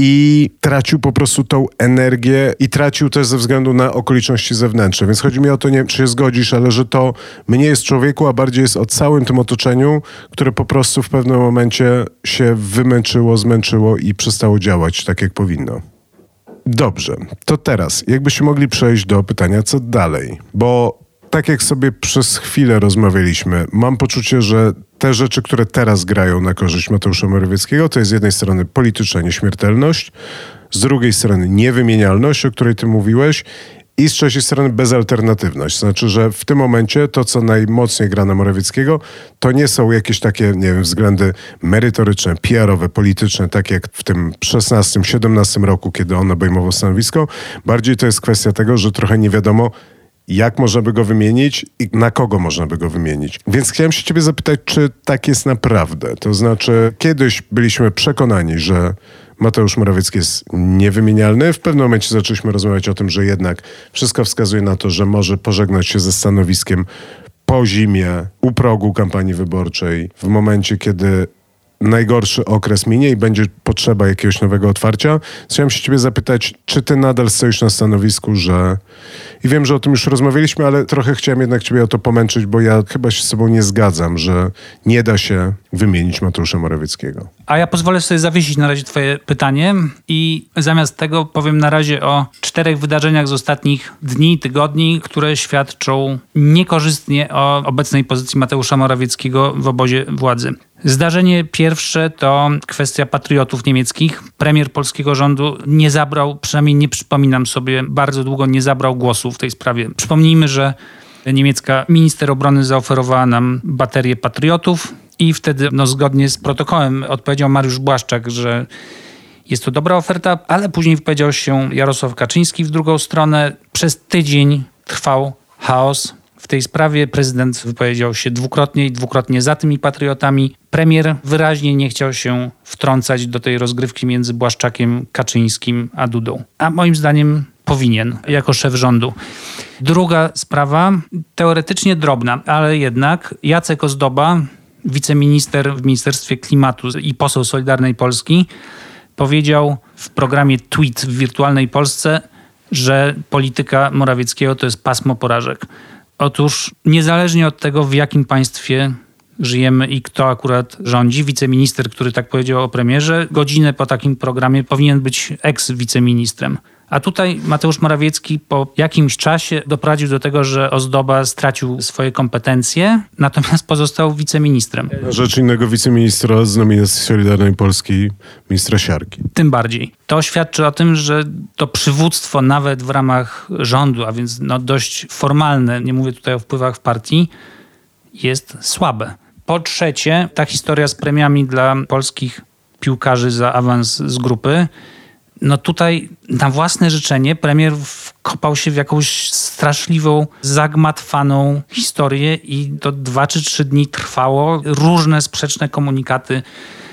i tracił po prostu tą energię i tracił też ze względu na okoliczności zewnętrzne. Więc chodzi mi o to, nie wiem, czy się zgodzisz, ale że to mnie jest człowieku, a bardziej jest o całym tym otoczeniu, które po prostu w pewnym momencie się wymęczyło, zmęczyło i przestało działać tak, jak powinno. Dobrze, to teraz jakbyśmy mogli przejść do pytania, co dalej? Bo tak jak sobie przez chwilę rozmawialiśmy, mam poczucie, że te rzeczy, które teraz grają na korzyść Mateusza Morawieckiego, to jest z jednej strony polityczna nieśmiertelność, z drugiej strony niewymienialność, o której ty mówiłeś, i z trzeciej strony bezalternatywność. Znaczy, że w tym momencie to, co najmocniej gra na Morawieckiego, to nie są jakieś takie, nie wiem, względy merytoryczne, PR-owe, polityczne, tak jak w tym 16-17 roku, kiedy on obejmował stanowisko. Bardziej to jest kwestia tego, że trochę nie wiadomo, jak można by go wymienić i na kogo można by go wymienić. Więc chciałem się ciebie zapytać, czy tak jest naprawdę? To znaczy, kiedyś byliśmy przekonani, że Mateusz Morawiecki jest niewymienialny. W pewnym momencie zaczęliśmy rozmawiać o tym, że jednak wszystko wskazuje na to, że może pożegnać się ze stanowiskiem po zimie, u progu kampanii wyborczej, w momencie, kiedy najgorszy okres minie i będzie potrzeba jakiegoś nowego otwarcia. Chciałem się ciebie zapytać, czy ty nadal stoisz na stanowisku, że I wiem, że o tym już rozmawialiśmy, ale trochę chciałem jednak ciebie o to pomęczyć, bo ja chyba się z sobą nie zgadzam, że nie da się wymienić Mateusza Morawieckiego. A ja pozwolę sobie zawiesić na razie twoje pytanie i zamiast tego powiem na razie o czterech wydarzeniach z ostatnich dni, tygodni, które świadczą niekorzystnie o obecnej pozycji Mateusza Morawieckiego w obozie władzy. Zdarzenie pierwsze to kwestia patriotów niemieckich. Premier polskiego rządu nie zabrał, przynajmniej nie przypominam sobie, bardzo długo nie zabrał głosu w tej sprawie. Przypomnijmy, że niemiecka minister obrony zaoferowała nam baterię patriotów i wtedy, no, zgodnie z protokołem, odpowiedział Mariusz Błaszczak, że jest to dobra oferta, ale później wypowiedział się Jarosław Kaczyński w drugą stronę. Przez tydzień trwał chaos, w tej sprawie prezydent wypowiedział się dwukrotnie i dwukrotnie za tymi patriotami. Premier wyraźnie nie chciał się wtrącać do tej rozgrywki między Błaszczakiem, Kaczyńskim a Dudą. A moim zdaniem powinien, jako szef rządu. Druga sprawa, teoretycznie drobna, ale jednak Jacek Ozdoba, wiceminister w Ministerstwie Klimatu i poseł Solidarnej Polski, powiedział w programie Tweet w Wirtualnej Polsce, że polityka Morawieckiego to jest pasmo porażek. Otóż niezależnie od tego, w jakim państwie żyjemy i kto akurat rządzi, wiceminister, który tak powiedział o premierze, godzinę po takim programie powinien być eks-wiceministrem. A tutaj Mateusz Morawiecki po jakimś czasie doprowadził do tego, że Ozdoba stracił swoje kompetencje, natomiast pozostał wiceministrem. Na rzecz innego wiceministra z nominacji Solidarnej Polski, ministra Siarki. Tym bardziej. To świadczy o tym, że to przywództwo nawet w ramach rządu, a więc no dość formalne, nie mówię tutaj o wpływach w partii, jest słabe. Po trzecie, ta historia z premiami dla polskich piłkarzy za awans z grupy no tutaj na własne życzenie premier wkopał się w jakąś straszliwą, zagmatwaną historię i to dwa czy trzy dni trwało. Różne sprzeczne komunikaty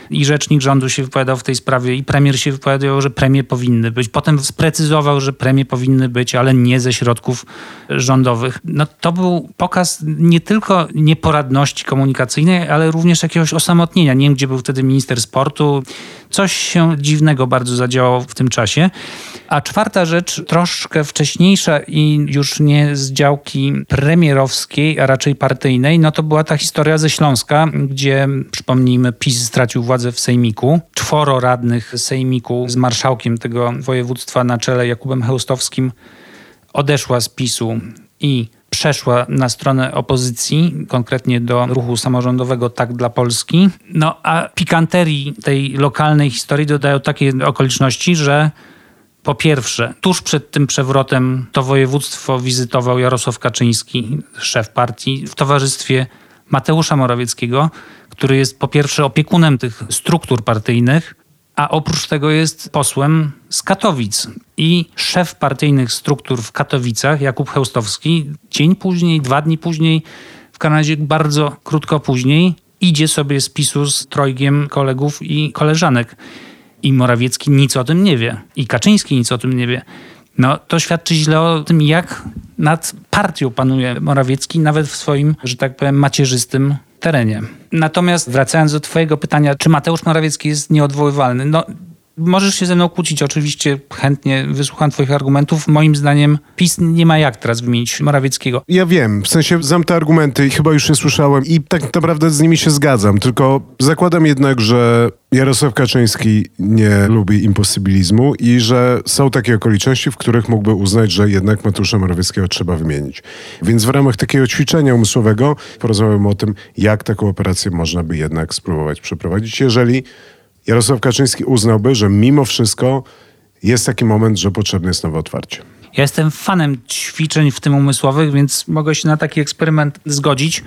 i rzecznik rządu się wypowiadał w tej sprawie i premier się wypowiadał, że premie powinny być. Potem sprecyzował, że premie powinny być, ale nie ze środków rządowych. No to był pokaz nie tylko nieporadności komunikacyjnej, ale również jakiegoś osamotnienia. Nie wiem, gdzie był wtedy minister sportu. Coś się dziwnego bardzo zadziałało w tym czasie. A czwarta rzecz, troszkę wcześniejsza i już nie z działki premierowskiej, a raczej partyjnej, no to była ta historia ze Śląska, gdzie, przypomnijmy, PiS stracił władzę w Sejmiku. Czworo radnych Sejmiku z marszałkiem tego województwa na czele Jakubem Heustowskim odeszła z PiSu i przeszła na stronę opozycji, konkretnie do ruchu samorządowego Tak dla Polski. No a pikanterii tej lokalnej historii dodają takie okoliczności, że po pierwsze, tuż przed tym przewrotem to województwo wizytował Jarosław Kaczyński, szef partii, w towarzystwie Mateusza Morawieckiego, który jest po pierwsze opiekunem tych struktur partyjnych, a oprócz tego jest posłem z Katowic. I szef partyjnych struktur w Katowicach, Jakub Heustowski, dzień później, dwa dni później, w Kanadzie bardzo krótko później, idzie sobie z PiSu z trojgiem kolegów i koleżanek. I Morawiecki nic o tym nie wie. I Kaczyński nic o tym nie wie. No to świadczy źle o tym, jak nad partią panuje Morawiecki, nawet w swoim, że tak powiem, macierzystym terenie. Natomiast wracając do Twojego pytania, czy Mateusz Morawiecki jest nieodwoływalny? No, Możesz się ze mną kłócić, oczywiście chętnie wysłucham Twoich argumentów. Moim zdaniem PiS nie ma jak teraz wymienić Morawieckiego. Ja wiem, w sensie znam te argumenty i chyba już je słyszałem i tak naprawdę z nimi się zgadzam, tylko zakładam jednak, że Jarosław Kaczyński nie lubi imposybilizmu i że są takie okoliczności, w których mógłby uznać, że jednak Mateusza Morawieckiego trzeba wymienić. Więc w ramach takiego ćwiczenia umysłowego porozmawiamy o tym, jak taką operację można by jednak spróbować przeprowadzić, jeżeli Jarosław Kaczyński uznałby, że mimo wszystko jest taki moment, że potrzebne jest nowe otwarcie. Ja jestem fanem ćwiczeń w tym umysłowych, więc mogę się na taki eksperyment zgodzić.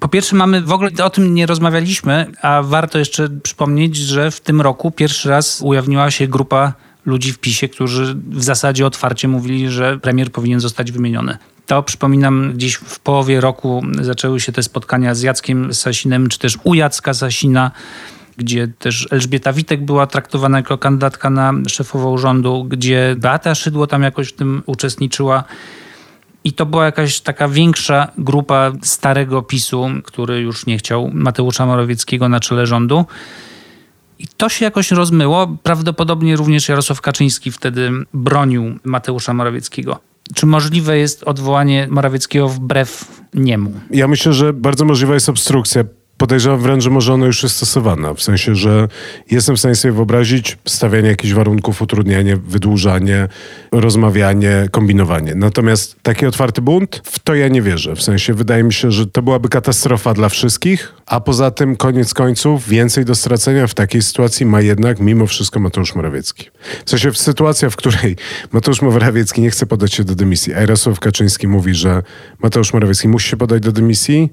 Po pierwsze, mamy w ogóle o tym nie rozmawialiśmy, a warto jeszcze przypomnieć, że w tym roku pierwszy raz ujawniła się grupa ludzi w PiSie, którzy w zasadzie otwarcie mówili, że premier powinien zostać wymieniony. To przypominam, gdzieś w połowie roku zaczęły się te spotkania z Jackiem Sasinem, czy też u Jacka Sasina gdzie też Elżbieta Witek była traktowana jako kandydatka na szefową rządu, gdzie Beata Szydło tam jakoś w tym uczestniczyła. I to była jakaś taka większa grupa starego PiSu, który już nie chciał Mateusza Morawieckiego na czele rządu. I to się jakoś rozmyło. Prawdopodobnie również Jarosław Kaczyński wtedy bronił Mateusza Morawieckiego. Czy możliwe jest odwołanie Morawieckiego wbrew niemu? Ja myślę, że bardzo możliwa jest obstrukcja podejrzewam wręcz, że może ona już jest stosowana. W sensie, że jestem w stanie sobie wyobrazić stawianie jakichś warunków, utrudnianie, wydłużanie, rozmawianie, kombinowanie. Natomiast taki otwarty bunt, w to ja nie wierzę. W sensie, wydaje mi się, że to byłaby katastrofa dla wszystkich, a poza tym, koniec końców, więcej do stracenia w takiej sytuacji ma jednak mimo wszystko Mateusz Morawiecki. W sensie, w sytuacja, w której Mateusz Morawiecki nie chce podać się do dymisji, a Jarosław Kaczyński mówi, że Mateusz Morawiecki musi się podać do dymisji,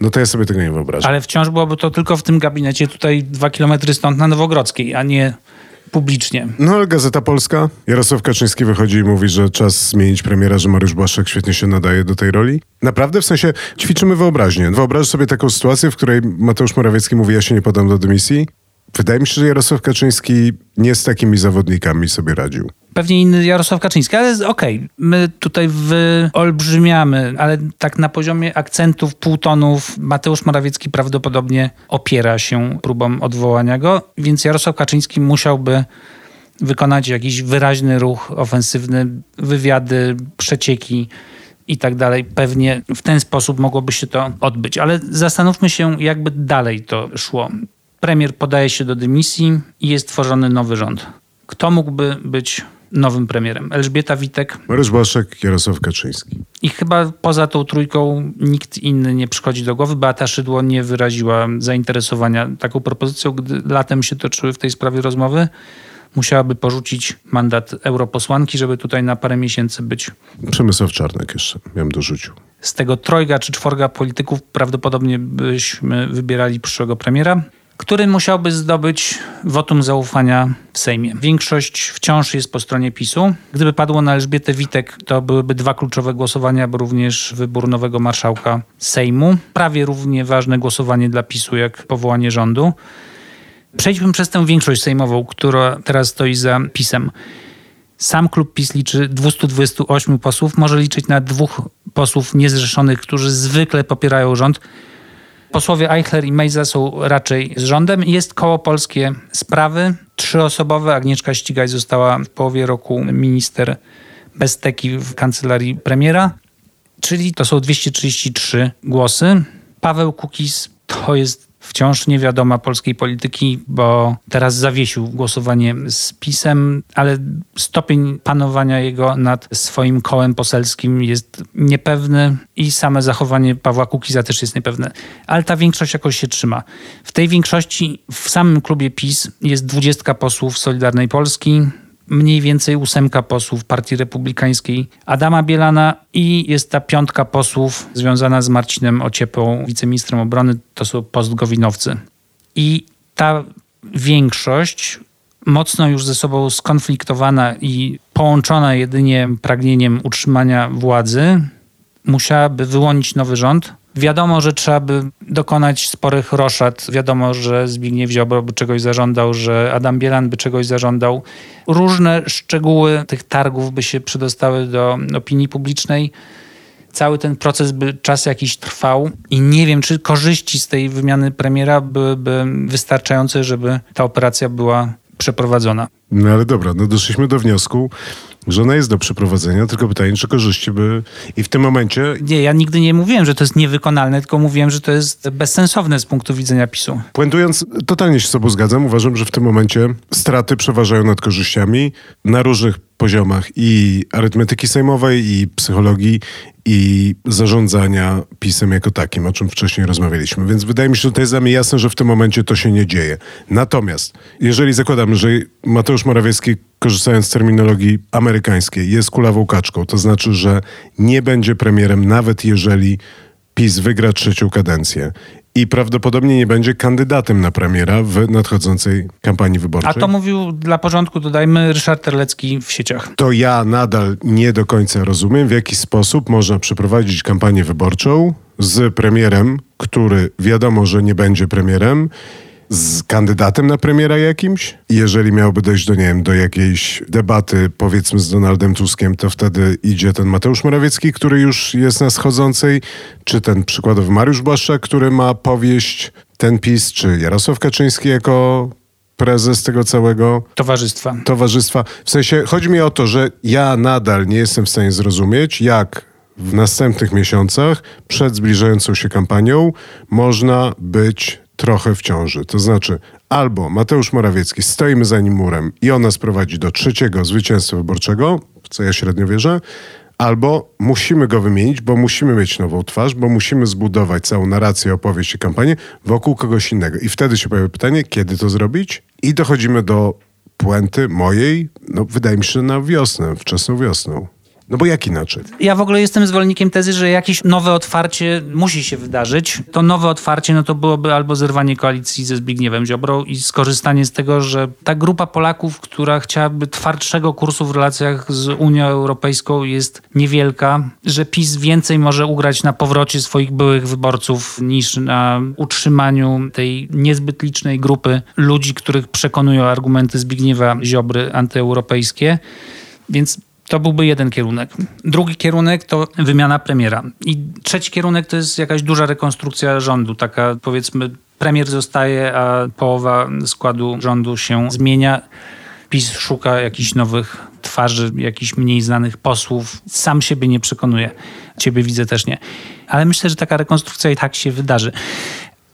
no to ja sobie tego nie wyobrażam. Ale wciąż byłoby to tylko w tym gabinecie tutaj dwa kilometry stąd na Nowogrodzkiej, a nie publicznie. No ale Gazeta Polska, Jarosław Kaczyński wychodzi i mówi, że czas zmienić premiera, że Mariusz Błaszczak świetnie się nadaje do tej roli. Naprawdę? W sensie ćwiczymy wyobraźnię. Wyobraź sobie taką sytuację, w której Mateusz Morawiecki mówi, ja się nie podam do dymisji. Wydaje mi się, że Jarosław Kaczyński nie z takimi zawodnikami sobie radził pewnie inny Jarosław Kaczyński, ale okej, okay, my tutaj wyolbrzymiamy, ale tak na poziomie akcentów, półtonów Mateusz Morawiecki prawdopodobnie opiera się próbą odwołania go, więc Jarosław Kaczyński musiałby wykonać jakiś wyraźny ruch ofensywny, wywiady, przecieki i tak dalej. Pewnie w ten sposób mogłoby się to odbyć, ale zastanówmy się, jakby dalej to szło. Premier podaje się do dymisji i jest tworzony nowy rząd. Kto mógłby być nowym premierem. Elżbieta Witek. Mariusz Błaszczak, Jarosław Kaczyński. I chyba poza tą trójką nikt inny nie przychodzi do głowy. Beata Szydło nie wyraziła zainteresowania taką propozycją, gdy latem się toczyły w tej sprawie rozmowy. Musiałaby porzucić mandat europosłanki, żeby tutaj na parę miesięcy być. Przemysław Czarnek jeszcze, miałem dorzucił. Z tego trojga czy czworga polityków prawdopodobnie byśmy wybierali przyszłego premiera który musiałby zdobyć wotum zaufania w Sejmie. Większość wciąż jest po stronie PiSu. Gdyby padło na Elżbietę Witek, to byłyby dwa kluczowe głosowania, bo również wybór nowego marszałka Sejmu. Prawie równie ważne głosowanie dla PiSu jak powołanie rządu. Przejdźmy przez tę większość sejmową, która teraz stoi za PiSem. Sam klub PiS liczy 228 posłów, może liczyć na dwóch posłów niezrzeszonych, którzy zwykle popierają rząd. Posłowie Eichler i Mejza są raczej z rządem. Jest koło polskie sprawy, trzyosobowe. Agnieszka Ścigaj została w połowie roku minister bez teki w kancelarii premiera, czyli to są 233 głosy. Paweł Kukis to jest wciąż niewiadoma polskiej polityki, bo teraz zawiesił głosowanie z PiSem, ale stopień panowania jego nad swoim kołem poselskim jest niepewny i same zachowanie Pawła Kukiza też jest niepewne. Ale ta większość jakoś się trzyma. W tej większości w samym klubie PiS jest 20 posłów Solidarnej Polski, mniej więcej ósemka posłów Partii Republikańskiej Adama Bielana i jest ta piątka posłów związana z Marcinem Ociepą, wiceministrem obrony, to są postgowinowcy. I ta większość mocno już ze sobą skonfliktowana i połączona jedynie pragnieniem utrzymania władzy, musiałaby wyłonić nowy rząd, Wiadomo, że trzeba by dokonać sporych roszad. Wiadomo, że Zbigniew Ziobro by czegoś zażądał, że Adam Bielan by czegoś zażądał. Różne szczegóły tych targów by się przedostały do opinii publicznej. Cały ten proces by czas jakiś trwał i nie wiem, czy korzyści z tej wymiany premiera byłyby wystarczające, żeby ta operacja była przeprowadzona. No ale dobra, no doszliśmy do wniosku, że ona jest do przeprowadzenia, tylko pytanie, czy korzyści by... I w tym momencie... Nie, ja nigdy nie mówiłem, że to jest niewykonalne, tylko mówiłem, że to jest bezsensowne z punktu widzenia PiSu. Puentując, totalnie się z sobą zgadzam. Uważam, że w tym momencie straty przeważają nad korzyściami na różnych poziomach i arytmetyki sejmowej, i psychologii, i zarządzania pisem jako takim, o czym wcześniej rozmawialiśmy. Więc wydaje mi się, że to jest dla mnie jasne, że w tym momencie to się nie dzieje. Natomiast, jeżeli zakładamy, że Mateusz Morawiecki, korzystając z terminologii amerykańskiej, jest kulawą kaczką, to znaczy, że nie będzie premierem, nawet jeżeli PiS wygra trzecią kadencję i prawdopodobnie nie będzie kandydatem na premiera w nadchodzącej kampanii wyborczej. A to mówił dla porządku, dodajmy, Ryszard Terlecki w sieciach. To ja nadal nie do końca rozumiem, w jaki sposób można przeprowadzić kampanię wyborczą z premierem, który wiadomo, że nie będzie premierem z kandydatem na premiera jakimś? Jeżeli miałby dojść do, nie wiem, do jakiejś debaty, powiedzmy z Donaldem Tuskiem, to wtedy idzie ten Mateusz Morawiecki, który już jest na schodzącej, czy ten przykładowy Mariusz Błaszczak, który ma powieść ten PiS, czy Jarosław Kaczyński jako prezes tego całego towarzystwa. towarzystwa. W sensie chodzi mi o to, że ja nadal nie jestem w stanie zrozumieć, jak w następnych miesiącach przed zbliżającą się kampanią można być trochę w ciąży. To znaczy, albo Mateusz Morawiecki, stoimy za nim murem i on nas prowadzi do trzeciego zwycięstwa wyborczego, w co ja średnio wierzę, albo musimy go wymienić, bo musimy mieć nową twarz, bo musimy zbudować całą narrację, opowieść i kampanię wokół kogoś innego. I wtedy się pojawia pytanie, kiedy to zrobić? I dochodzimy do puenty mojej, no wydaje mi się, na wiosnę, wczesną wiosną. No bo jak inaczej? Ja w ogóle jestem zwolennikiem tezy, że jakieś nowe otwarcie musi się wydarzyć. To nowe otwarcie no to byłoby albo zerwanie koalicji ze Zbigniewem Ziobrą i skorzystanie z tego, że ta grupa Polaków, która chciałaby twardszego kursu w relacjach z Unią Europejską jest niewielka, że PiS więcej może ugrać na powrocie swoich byłych wyborców niż na utrzymaniu tej niezbyt licznej grupy ludzi, których przekonują argumenty Zbigniewa Ziobry antyeuropejskie. Więc to byłby jeden kierunek. Drugi kierunek to wymiana premiera. I trzeci kierunek to jest jakaś duża rekonstrukcja rządu, taka powiedzmy premier zostaje, a połowa składu rządu się zmienia. PiS szuka jakichś nowych twarzy, jakichś mniej znanych posłów. Sam siebie nie przekonuje. Ciebie widzę też nie. Ale myślę, że taka rekonstrukcja i tak się wydarzy.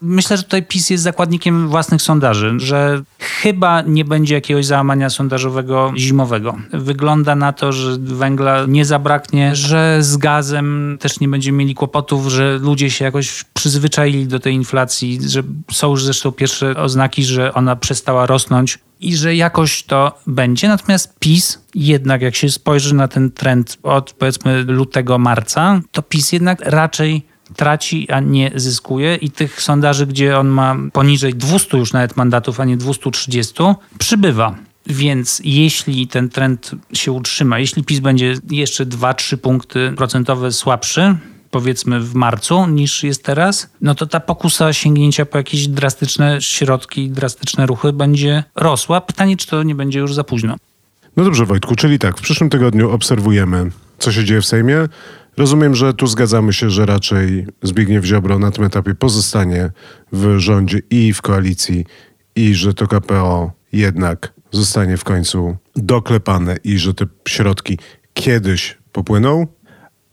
Myślę, że tutaj PiS jest zakładnikiem własnych sondaży, że chyba nie będzie jakiegoś załamania sondażowego zimowego. Wygląda na to, że węgla nie zabraknie, że z gazem też nie będziemy mieli kłopotów, że ludzie się jakoś przyzwyczaili do tej inflacji, że są już zresztą pierwsze oznaki, że ona przestała rosnąć i że jakoś to będzie. Natomiast PiS jednak, jak się spojrzy na ten trend od powiedzmy lutego, marca, to PiS jednak raczej traci, a nie zyskuje i tych sondaży, gdzie on ma poniżej 200 już nawet mandatów, a nie 230, przybywa. Więc jeśli ten trend się utrzyma, jeśli PiS będzie jeszcze 2-3 punkty procentowe słabszy, powiedzmy w marcu niż jest teraz, no to ta pokusa sięgnięcia po jakieś drastyczne środki, drastyczne ruchy będzie rosła. Pytanie, czy to nie będzie już za późno. No dobrze, Wojtku, czyli tak, w przyszłym tygodniu obserwujemy, co się dzieje w Sejmie. Rozumiem, że tu zgadzamy się, że raczej Zbigniew Ziobro na tym etapie pozostanie w rządzie i w koalicji i że to KPO jednak zostanie w końcu doklepane i że te środki kiedyś popłyną,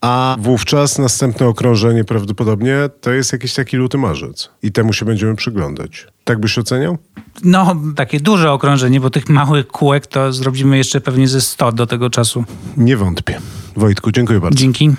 a wówczas następne okrążenie prawdopodobnie to jest jakiś taki luty marzec i temu się będziemy przyglądać. Tak byś oceniał? No, takie duże okrążenie, bo tych małych kółek to zrobimy jeszcze pewnie ze 100 do tego czasu. Nie wątpię. Wojtku, dziękuję bardzo. Dzięki.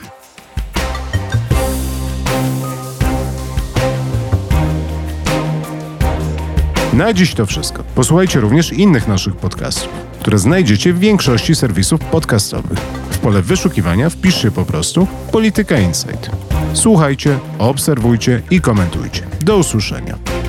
Na dziś to wszystko. Posłuchajcie również innych naszych podcastów, które znajdziecie w większości serwisów podcastowych. Pole wyszukiwania wpiszcie po prostu Polityka Insight. Słuchajcie, obserwujcie i komentujcie. Do usłyszenia.